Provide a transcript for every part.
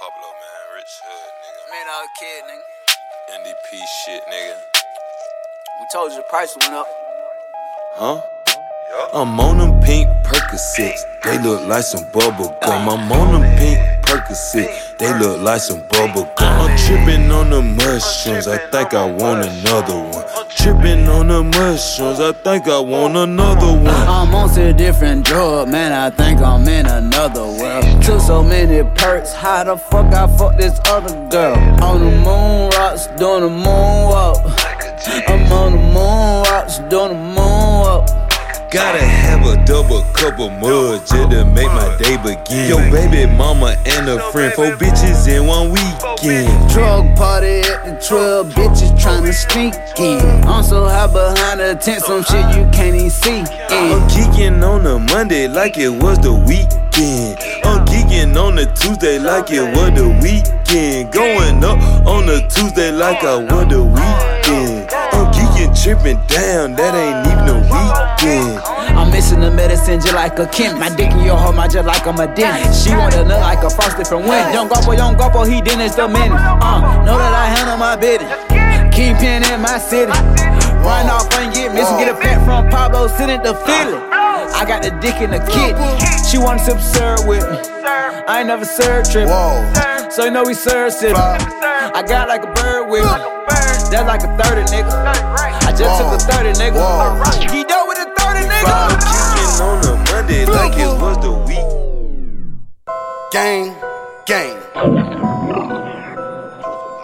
It's hood, nigga. Man, I was a kid, nigga. NDP shit, nigga. We told you the price went up. Huh? I'm on them pink Percocets. They look like some bubble gum. I'm on them pink Percocets. They look like some bubble gum. I'm tripping on the mushrooms. I think I want another one. Tripping on the mushrooms. I think I want another one. I'm on a different drug, man. I think I'm in another world. Took so many perks, how the fuck I fuck this other girl? On the moon rocks, doing the moonwalk. I'm on the moon rocks, doing the moonwalk. Gotta have a double cup of mud just to make my day begin. Yo, baby mama and a friend, four bitches in one weekend. Drug party at the 12, bitches tryna sneak in. I'm so high behind the tent, some shit you can't even see. In. I'm geeking on a Monday like it was the weekend. I'm geeking on a Tuesday like it was the weekend. Going up on a Tuesday like I was the weekend. I'm geeking tripping down, that ain't the medicine just like a chemist. My dick in your heart, my just like I'm a dentist. She want a nut like a frosted from when. Young Goppo, young Goppo, he dentist the minute. Uh, know that I handle my business. Kingpin in my city. Run off and get missing. Get a pet from Pablo, send it to Philly. I got the dick in the kidney. She wanna sip syrup with me. I ain't never served trippin'. So you know we serve city. I got like a bird with me. That's like a 30, nigga. I just took a 30, nigga. He done with a 30, nigga. On like it was the week. Gang, gang.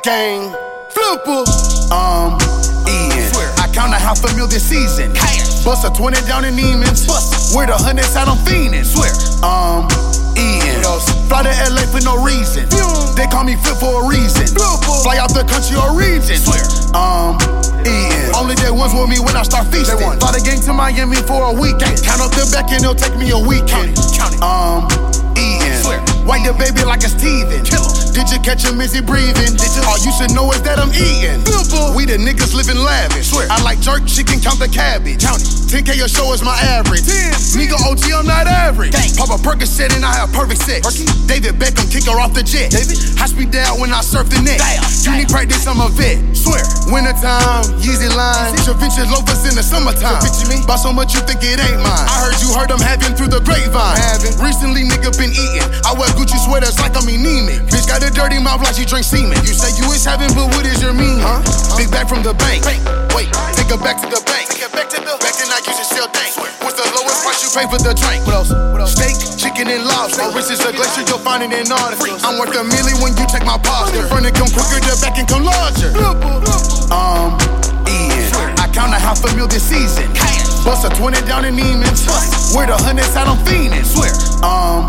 Gang, flipper. Um, Ian. I count a half a mil this season. Bust a 20 down in Neiman's. Where the hundreds out, I'm fiending. Swear. Um, Ian. Fly to LA for no reason. They call me Flip for a reason. Fly out the country or region. Swear. Um, Ian. Only day ones with me when I start feasting. Fly the gang to Miami for a weekend. Count up the back and it'll take me a weekend. Um, White the baby like it's teething. Did you catch him? Is he breathing? All you should know is that I'm eating. We the niggas living lavish. I like jerk, chicken, count the cabbage. Count it. 10K a show is my average. Nigga OG, I'm not average. Pop a Percocet and I have perfect sex. David Beckham kick her off the jet. High speed down when I surf the net. You need practice, I'm a vet. Swear. Wintertime, Yeezy line. Vintage loafers in the summertime. Picture me. Buy so much you think it ain't mine. I heard you heard I'm having through the grapevine. Recently, nigga been eating. I wear Gucci sweaters like I'm anemic. Bitch got a dirty mouth like she drink semen. You say you is having, but what is your mean? Huh? Big bag from the bank. Wait, take her back to the bank. Take her back to the back, then I use it still dank. What's the lowest price you pay for the drink? What else? What else? Steak, chicken, and lobster. Rich is a glacier, you'll find it in artists. I'm worth a million when you take my posture. Front and come quicker, the back and come larger. Um, Ian. I count a half a mil this season. Bust a 20 down in Neiman's. Where the hundreds out, I'm fiending. Swear. Um,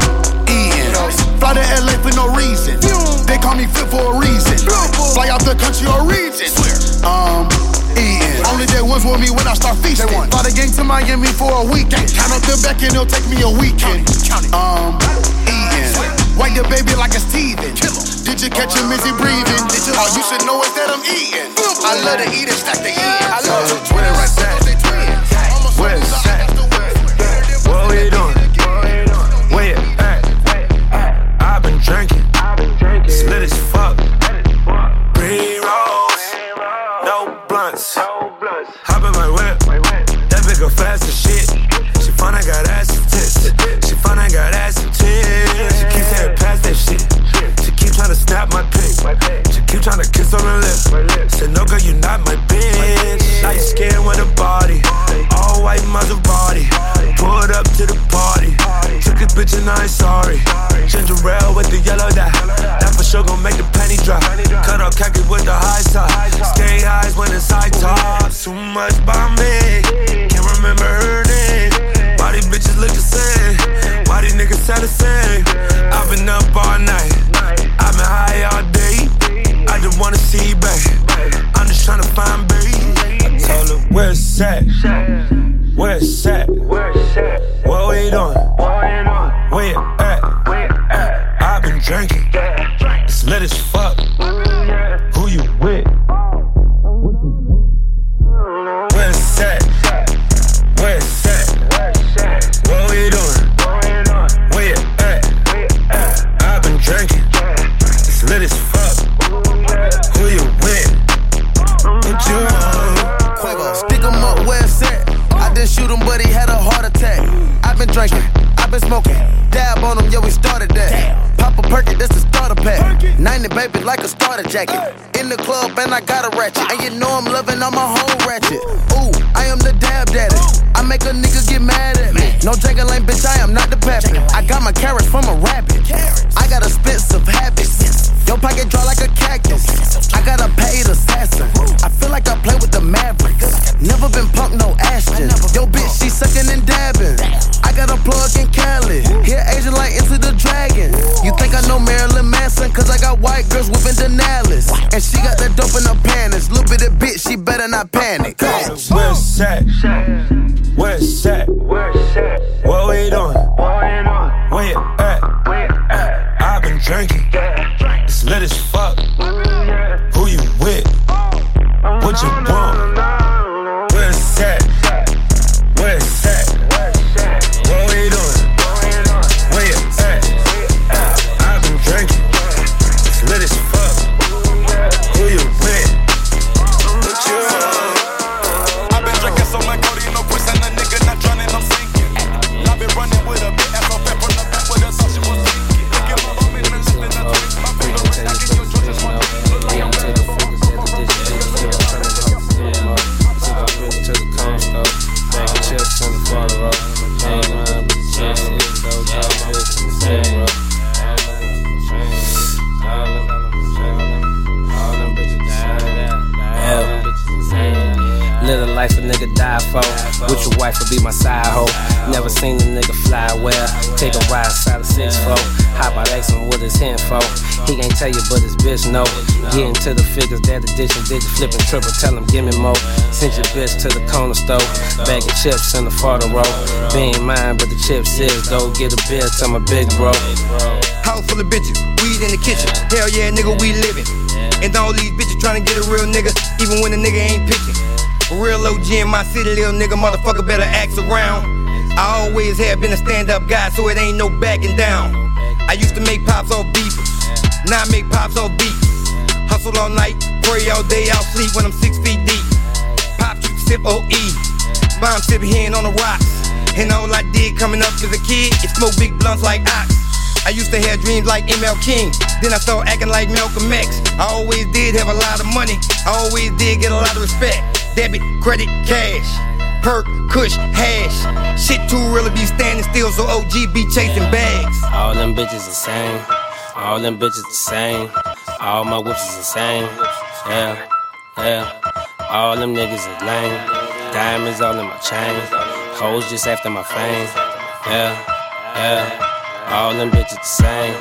Fly to LA for no reason. They call me Flip for a reason. Fly out the country or region. Um, Ian. Only day ones with me when I start feasting. Fly the gang to Miami for a weekend. Count up the back and it'll take me a weekend. Um, Ian. White the baby like it's teething. Did you catch him? Is he breathing? All you should know is that I'm eating. I love to eat and stack the ends. I love to twin right there. High top, stay highs when it's high top. Too much shoot him, but he had a heart attack. I've been drinking, I've been smoking. Dab on him, yeah, we started that. Pop a perky, this is starter pack. 90 baby, like a starter jacket. In the club, and I got a ratchet. And you know I'm loving on my whole ratchet. Ooh, I am the dab daddy. I make a nigga get mad at me. No Jagger Lane, bitch, I am not the pappy. I got my carrots from a rabbit. I got a spit of habits. Your pocket dry like a cactus. I got a paid assassin. I feel like I play with the Mavericks. Never been punk, no Ashton. Yo, bitch, she sucking and dabbing. I got a plug in Cali. Here, Asian like into the dragon. You think I know Marilyn Manson? Cause I got white girls whipping Denali's. And she got the dope in her panties. Little bit of bitch, she better not panic. Where's that? Where's that? What we nigga die for. With your wife will be my side hoe. Never seen a nigga fly well. Take a ride inside a 6 4 Hop out asking what his hand for. He can't tell you, but his bitch know. Get into the figures, that addition, digit, flipping triple. Tell him, give me more. Send your bitch to the corner store. Bag of chips in the photo row. Being mine, but the chips is go get a beer to my big bro. House full of bitches, weed in the kitchen. Hell yeah, nigga, we living. And all these bitches trying to get a real nigga, even when the nigga ain't pitching. Real OG in my city, little nigga, motherfucker better act around. I always have been a stand up guy, so it ain't no backing down. I used to make pops off beefers, now I make pops off beats. Hustle all night, pray all day, I'll sleep when I'm six feet deep. Pop you sip OE, mom sip hand on the rocks. And all I did coming up as a kid is smoke big blunts like ox. I used to have dreams like ML King. Then I started acting like Malcolm X. I always did have a lot of money. I always did get a lot of respect. Debit, credit, cash. Perk, kush, hash. Shit too real to be standing still, so OG be chasing bags. All them bitches the same. All them bitches the same. All my whips is the same. Yeah, yeah. All them niggas is lame. Diamonds all in my chain. Hoes just after my fame. Yeah, yeah. All them bitches the same.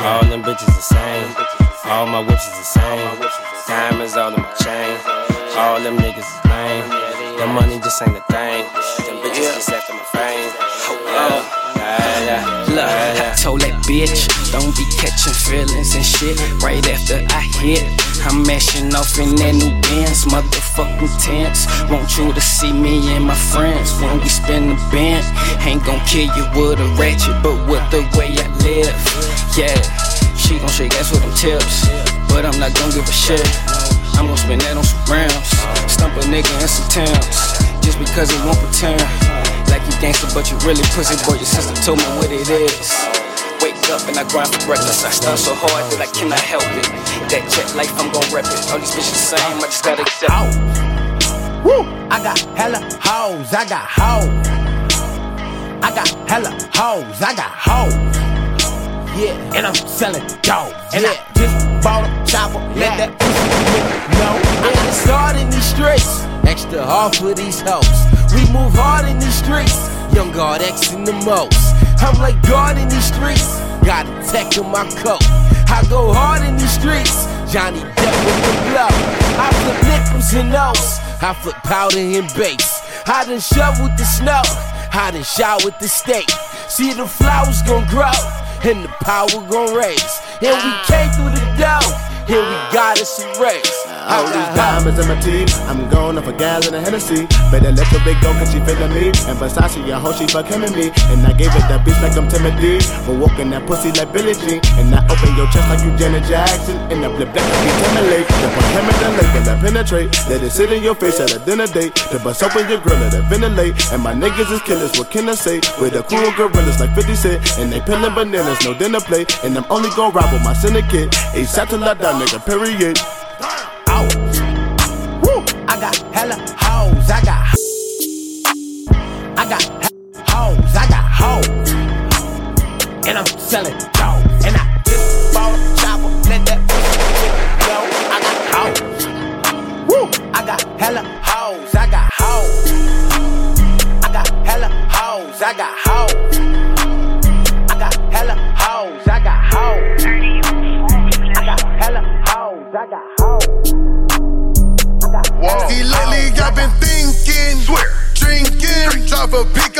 All them bitches the same. All my whips is the same. Diamonds all in my chain. Them niggas is lame. The money just ain't a thing. Them bitches just after my fame. Oh, yeah. Uh. Yeah, yeah, Look, I told that bitch, don't be catching feelings and shit. Right after I hit, I'm mashing off in that new Benz, motherfucking tense. Want you to see me and my friends when we spin the band. Ain't gon' kill you with a ratchet, but with the way I live. Yeah, she gon' shake ass with them tips, but I'm not gon' give a shit. I'm gon' spend that on some rounds, stump a nigga in some towns, just because he won't pretend. Like you gangster, but you really pussy boy. Your sister told me what it is. Wake up and I grind for breakfast. I stunt so hard that I cannot help it. That jet life, I'm gon' rep it. All these bitches the same, I just gotta accept it. Woo! I got hella hoes, I got hoes. I got hella hoes, I got hoes. Yeah, and I'm selling dope. And I just bought a chopper, let that pussy nigga know. I got started in these streets, extra hard for these hoes. We move hard in these streets, young God X in the most. I'm like God in these streets, got a tech in my coat. I go hard in these streets, Johnny Depp with the blow. I flip nickels and O's, I flip powder and bass. I done shoveled the snow, I done showered the steak. See the flowers gon' grow, and the power gon' raise. And we ah. came through the and we got us a race. All these diamonds in my teeth. I'm going up a gal in a Hennessy. Better let the big go cause she feeling me. And Versace, I hope she fuck him and me. And I gave it that bitch like I'm Timothy. For walking that pussy like Billie Jean. And I open your chest like you Janet Jackson. And I flip that like you Timberlake. Then put him in the lake and I penetrate. Let it sit in your face at a dinner date. To bust open your grill, let it ventilate. And my niggas is killers, what can I say? With a cool gorillas like 50 Cent. And they peeling bananas, no dinner plate. And I'm only gonna ride with my syndicate. A till I die, nigga, period. Selling dope. And I just bought a chopper. Let that go. I got hoes. Woo! I got hella hoes. I got hoes. I got hella hoes. I got hoes. I got hella hoes. I got hoes. I got hella hoes. I got hoes. See, lately I've been thinking, drinking, drive a pickup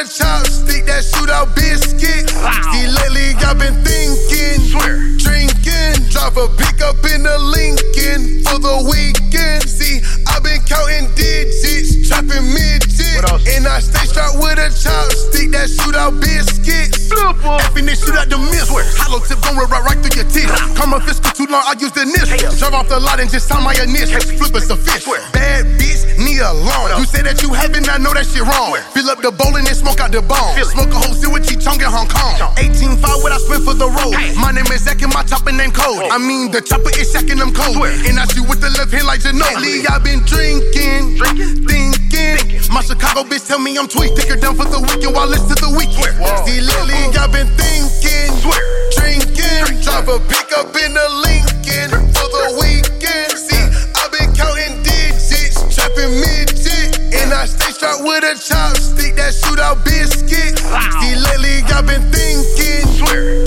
a chopstick that shoot out biscuit. See, lately I've been thinking, drinking, drive a pickup in the Lincoln for the weekend. See, I've been counting digits, trapping midget, and I stay strapped with a chopstick that shoot out biscuits. Effing this shit out the miss. Hollow tip rip right, right through your teeth. Come on, fiscal too long, I use the niche. Drive off the lot and just sign my initials. Flip us a fish. Bad bitch, need a loan. You say that you haven't, I know that shit wrong. Fill up the bowl and smoke out the bone. Smoke a whole seal with Chong in Hong Kong. 18 5 what I spent for the road. My name is Zach and my chopper name Code. I mean, the chopper is shacking them cold. And I shoot with the left hand like Ginobili. I've been drinking, thinking. My Chicago bitch tell me I'm tweet. Take her down for the weekend while it's to the weekend. See, lately I've been thinking, drinking. Drive a pickup in the Lincoln And I stay strapped with a chopstick that shoot out biscuit. See, lately I've been thinking,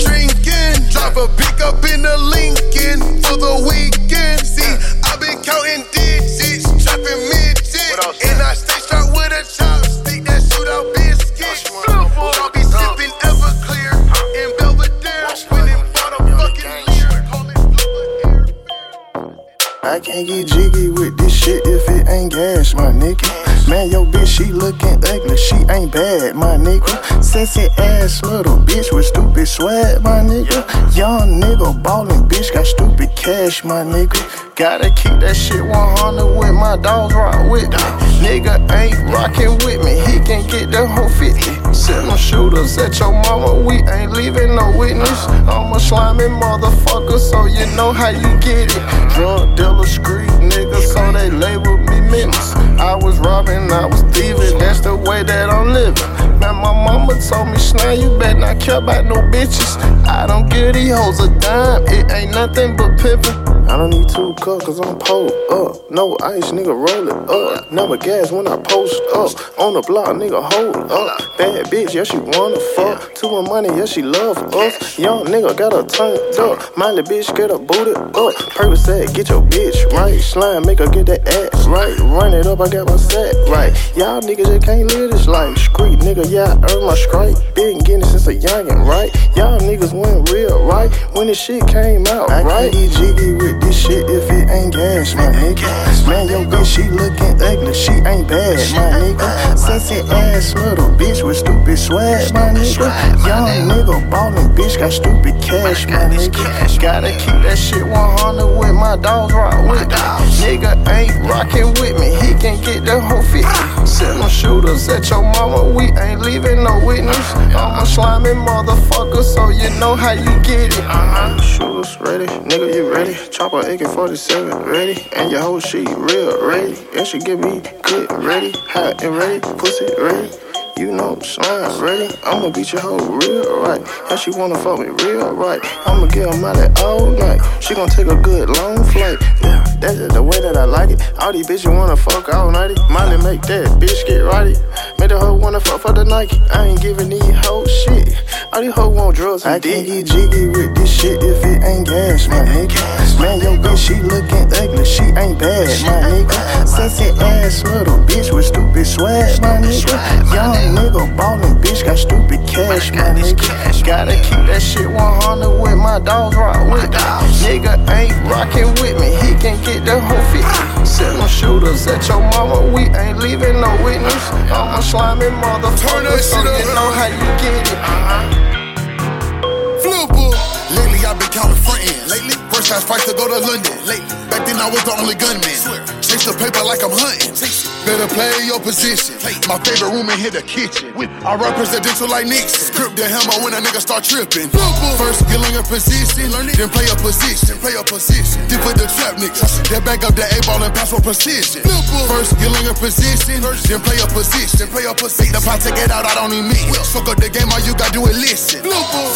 drinking. Drive a pickup in the Lincoln for the weekend. See, I've been counting digits, trapping midget. And I stay strapped with a chopstick that shoot out biscuits. I'll be sipping Everclear in Belvedere. Winning motherfucking lear. Call it I can't get jiggy with this shit if it ain't gas, my nigga. Man, yo bitch, she looking ugly, she ain't bad, my nigga. Sexy ass little bitch with stupid swag, my nigga. Young nigga ballin', bitch got stupid cash, my nigga. Gotta keep that shit 100 with my dogs rock with me. Nigga ain't rockin' with me, he can't get the whole 50. Send them shooters at your mama, we ain't leaving no witness. I'm a slimy motherfucker, so you know how you get it. Drug dealer, street nigga, so they label I was robbing, I was thieving, that's the way that I'm living. Man, my mama told me, Snap, you better not care about no bitches. I don't give these hoes a dime, it ain't nothing but pimpin'. I don't need two cups, cause I'm pulled up. No ice, nigga, roll it up. Never gas when I post up. On the block, nigga, hold up. Bad bitch, yeah, she wanna fuck. Too much money, yeah, she love us. Young nigga got her turned up. Miley bitch, get her booted up. Purpose said, get your bitch right. Slime, make her get that ass right. Run it up, I got my set right. Y'all niggas just can't live this life. Street nigga, yeah, I earned my stripe. Been getting it since a youngin', right? Y'all niggas went real, right? When this shit came out, I right? can't get jiggy with this shit if it ain't gas, my nigga. Man, yo bitch, she looking ugly, she ain't bad, my nigga. Sexy ass little bitch with stupid swag, my nigga. Young nigga ballin', bitch got stupid cash, my nigga. Gotta keep that shit 100 with my dogs rock with me. Nigga ain't rockin' with me, he can get the whole 50. Shooters at your mama, we ain't leaving no witness. I'm a slimy motherfucker, so you know how you get it. Uh-huh. Shooters ready, nigga, you ready? Chopper AK 47 ready, and your whole shit real ready. And she give me good ready, hot and ready, pussy ready. You know, slime ready. I'ma beat your hoe real right. How she wanna fuck me real right. I'ma get her Molly all night. She gon' take a good long flight. Yeah, that's just the way that I like it. All these bitches wanna fuck all nighty. Molly make that bitch get righty. Make the hoe wanna fuck for the Nike. I ain't giving these hoes shit. All these hoes want drugs and I can't get jiggy with this shit if it ain't gas, my nigga. Man, yo bitch, she looking ugly. She ain't bad, my nigga. Sexy ass little bitch with stupid swag, my nigga. Young nigga ballin', bitch got stupid cash, cash, my nigga. Gotta keep that shit 100 with my dogs rock with me. Nigga ain't rocking with me, he can't get the whole 50. Set no shooters at your mama, we ain't leaving no witness. Uh-huh. I'm a slimy motherfucker, so you know how you get it. Uh-huh. Flipper. Lately I've been counting friends. Lately, first class flights to go to London. Lately, back then I was the only gunman. Chase the paper like I'm hunting. Better play your position. My favorite room in here, the kitchen. I run presidential like Nixon. Grip the hammer when a nigga start tripping. First, get on your position. Then play a position. Play a position. Then put the trap niggas. Then back up the A ball and pass for precision. First, get on your position. Then play a position. Play a position. The pot take it out, I don't need me. Soak up the game, all you gotta do is listen.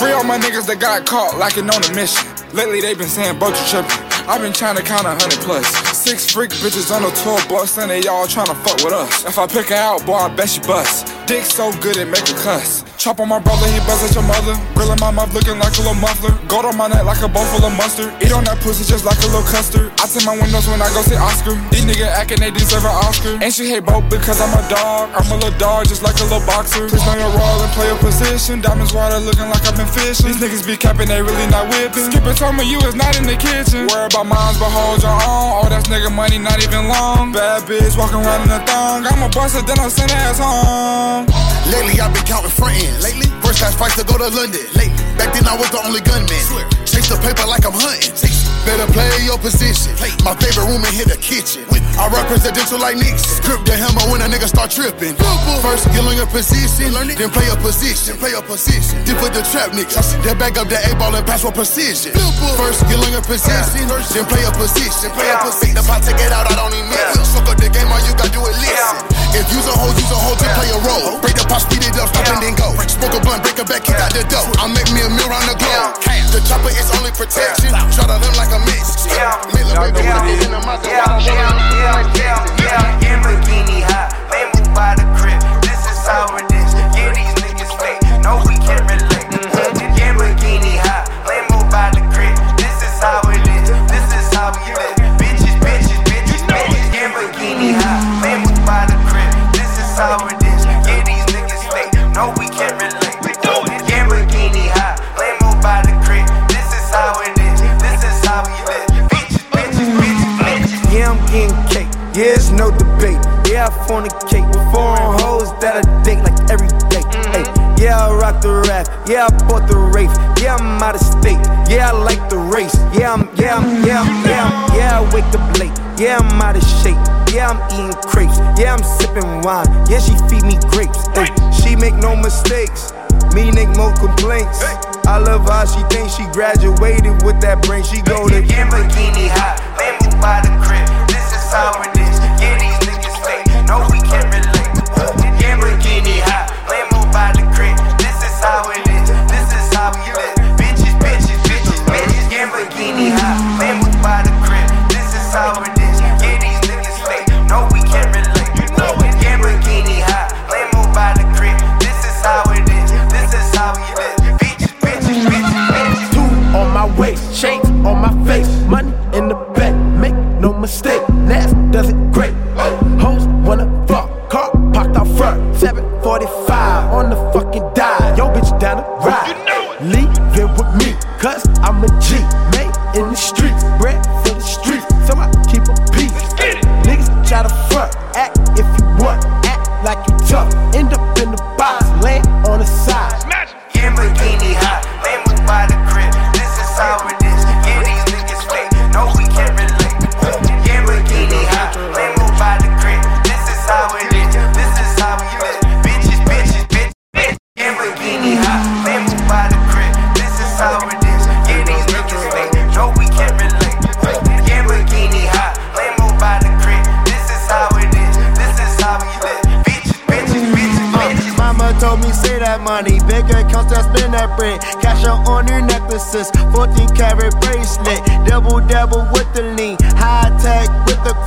Free all my niggas that got caught lacking on a mission. Lately they been saying both you tripping. I've been trying to count a hundred plus. Six freak bitches on the tour bus and they all trying to fuck with us. If I pick her out, boy, I bet she bust. Dick so good it make her cuss. Chop on my brother, he buzz at your mother. Grilling my mouth looking like a little muffler. Gold on my neck like a bowl full of mustard. Eat on that pussy just like a little custard. I tint my windows when I go see Oscar. These niggas acting they deserve an Oscar. And she hate both because I'm a dog. I'm a little dog just like a little boxer. Please know your role and play your position. Diamonds water looking like I've been fishing. These niggas be capping, they really not whipping. Skipper told me you is not in the kitchen. Worry about mines, but hold your own. Oh, that's nigga money, not even long. Bad bitch walking around in a thong. I'm a buster, then I'll send ass home. Lately I've been counting friends. Lately, first class flights to go to London. Lately, back then I was the only gunman. Chase the paper like I'm hunting. Better play your position. My favorite room in here, the kitchen. I run presidential like Nixon. Grip the hammer when a nigga start tripping. First, get on your position. Then play a position. Play a position. Then put the trap niggas. Then back up the A ball and pass for precision. First, get on your position. Then play a position. Play a position. The pot take it out, I don't even need it. Soak up the game, all you gotta do is listen. If you's a hoe, you's a hoe to play a role. Break the pot, speed it up, stop and then go. Smoke a blunt, break a back, kick out the dough. I'll make me a meal round the globe. The chopper is only protection. Try to them like a mix. Miller, baby, when I get in the mouth, Lamborghini they move by the crib. She graduated with that brain. She go to Lamborghini high,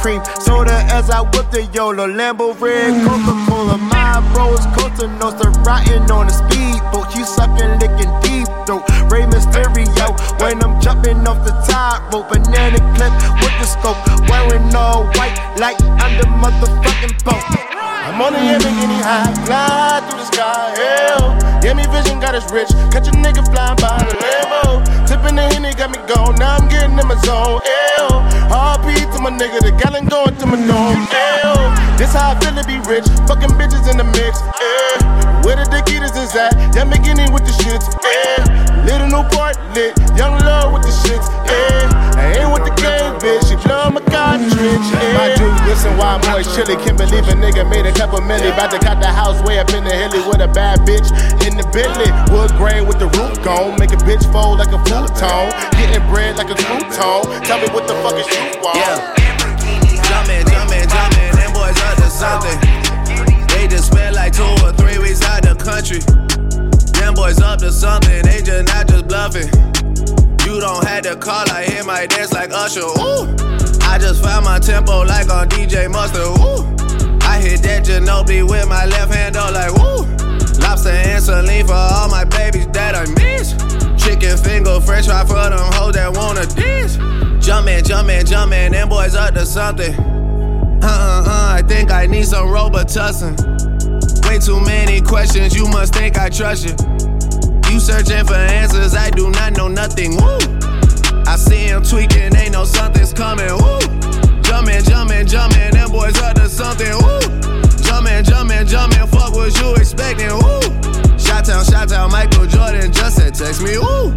cream. Soda as I whip the YOLO, Lambo red, Coca Cola. My bros Costa Nostra riding on a speedboat. You sucking, licking deep throat. Rey Mysterio when I'm jumping off the top rope, banana clip with the scope, wearing all white like under motherfucking boat. I'm on the Lamborghini high, fly through the sky, got that's rich. Catch a nigga flying by the Lambo. Tipping the Henny got me gone, now I'm getting in my zone. Ew. RP to my nigga, the gallon going to my norm. Ew. This how I feel to be rich. Fucking bitches in the mix. Eh. Where the Dickitas is at? Young McGinney with the shits. Eh. Little Newport lit. Young love with the shits. Eh. I ain't with the game, bitch. She love my cartridge. Eh. My dude, listen, why I'm always chilly. Can't believe a nigga made a couple milli. About to cut the house way up in the hilly with a bad bitch in the Bentley. Wood grain with the roof gone. Make a bitch fold like a futon. Getting bread like a crouton. Tell me what the fuck is you want? Yeah. Something. They just spent like two or three weeks out the country. Them boys up to something, they just not just bluffing. You don't have to call, I hear my dance like Usher. Ooh, I just found my tempo like on DJ Mustard. Ooh, I hit that Ginobili with my left hand, though, like woo. Lobster and saline for all my babies that I miss. Chicken finger, french fry for them hoes that wanna dish. Jumpin', jumpin', jumpin', them boys up to something. Uh uh I think I need some Robitussin. Way too many questions, you must think I trust you. You searching for answers, I do not know nothing. Woo! I see him tweaking, ain't no something's coming. Woo! Jumpin', jumpin', jumpin', them boys up to something. Woo! Jumpin', jumpin', jumpin', fuck what you expecting. Woo! Shot town, shot town, Michael Jordan just said text me. Woo!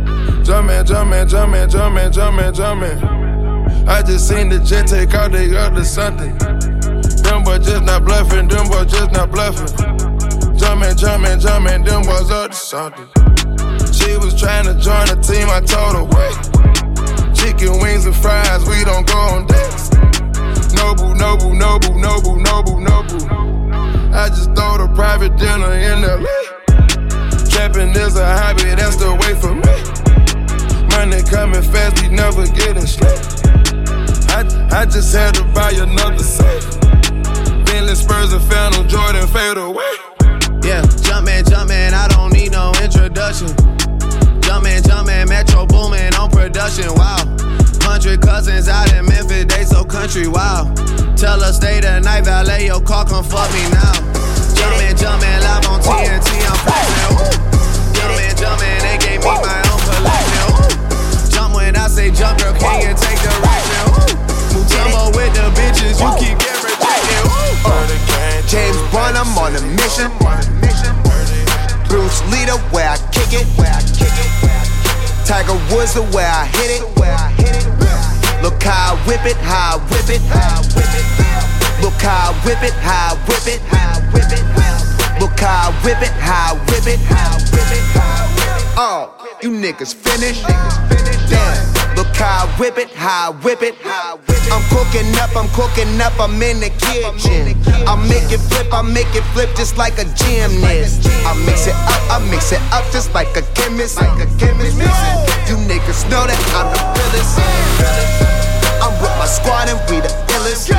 Jumpin', jumpin', jumpin', jumpin', jumpin', jumpin'. I just seen the jet take out, they up to something. Them boys just not bluffing, them boys just not bluffing. Jumpin', jumpin', jumpin', them boys up to something. She was trying to join the team, I told her, wait. Chicken wings and fries, we don't go on dates. Noble, noble, noble, noble, noble, noble. I just throw the private dinner in LA. Trapping is a hobby, that's the way for me. Money coming fast, we never getting straight. I, I just had to buy another safe. Bentley Spurs and Phantom Jordan fade away. Yeah, jumpin', jumpin', I don't need no introduction. Jumpin', jumpin', Metro boomin' on production, wow. Hundred cousins out in Memphis, they so country, wow. Tell her stay the night, valet your car, come fuck me now. Jumpin', jumpin', live on TNT, I'm flexin', ooh. Jumpin', jumpin', they gave me my own collection. Jump when I say jump, girl, can you take direction, ooh. Mutombo with the bitches, you keep getting rejected, ooh. James Bond, I'm on a mission. Bruce Lee, the way I kick it. Tiger Woods, the way I hit it. Look how I whip it, how I whip it. Look how I whip it, how I whip it. Look how I whip it, how I whip it. Oh, you niggas finished? Damn, look how I whip it, how I whip it. I'm cooking up, I'm cooking up, I'm in the kitchen. I make it flip, I make it flip just like a gymnast. I mix it up, I mix it up just like a chemist. Like a chemist. You niggas know that I'm the realest. I'm with my squad and we the illest.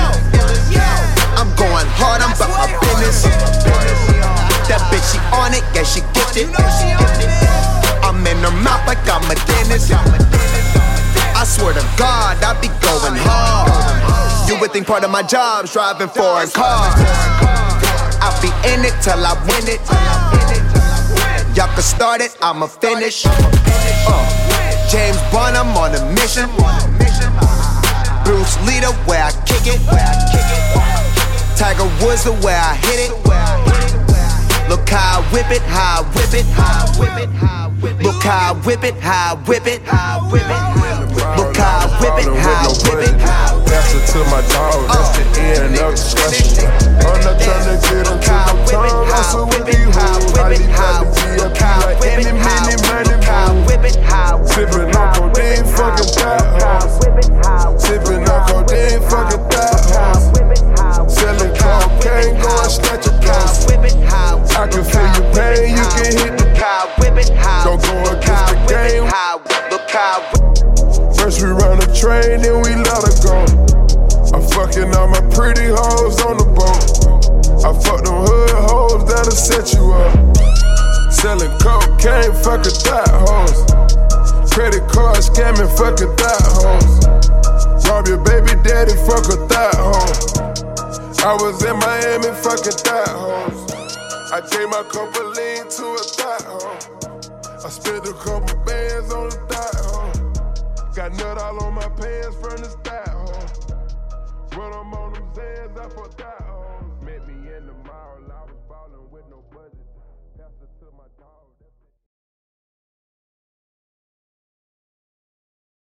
I'm going hard, I'm about my business. That bitch, she on it, yeah, she gifted. It. I'm in her mouth like I'm a dentist. I swear to God, I be going hard. You would think part of my job's driving foreign cars. I be in it till I win it. Y'all can start it, I'ma finish. Uh, James Bond, I'm on a mission. Bruce Lee, the way I kick it. Tiger Woods, the way I hit it. Look how I whip it, how I whip it. how I whip it, how I whip it. Look how I whip it, how I whip it. how I whip it. Look how I whip it, how I whip it. Pass it to my dog, that's the end of discussion. I'm not trying to get into no time, I'm so with hoes. I leave out the VIP like any, mini, money, move. Sippin' on codeine, fucking thot hoes. Sippin' on codeine, fucking thot hoes. Selling cocaine, going snatch a case. I can feel your pain, you can hit the Don't go against the game. First we run a train, then we let her go. I'm fucking all my pretty hoes on the boat. I fuck them hood hoes that'll set you up. Selling cocaine, fucking thot hoes. Credit card scamming, fucking thot hoes. Rob your baby daddy, fuck a thot hoe. I was in Miami, fucking thot hoes. I gave my couple lean to a thot hoe. I spent a couple bands on the thigh, huh? Got nut all on my pants from the style, huh? Run them on them Xans, I out, huh? Met me in the mall, I was ballin' with no budget.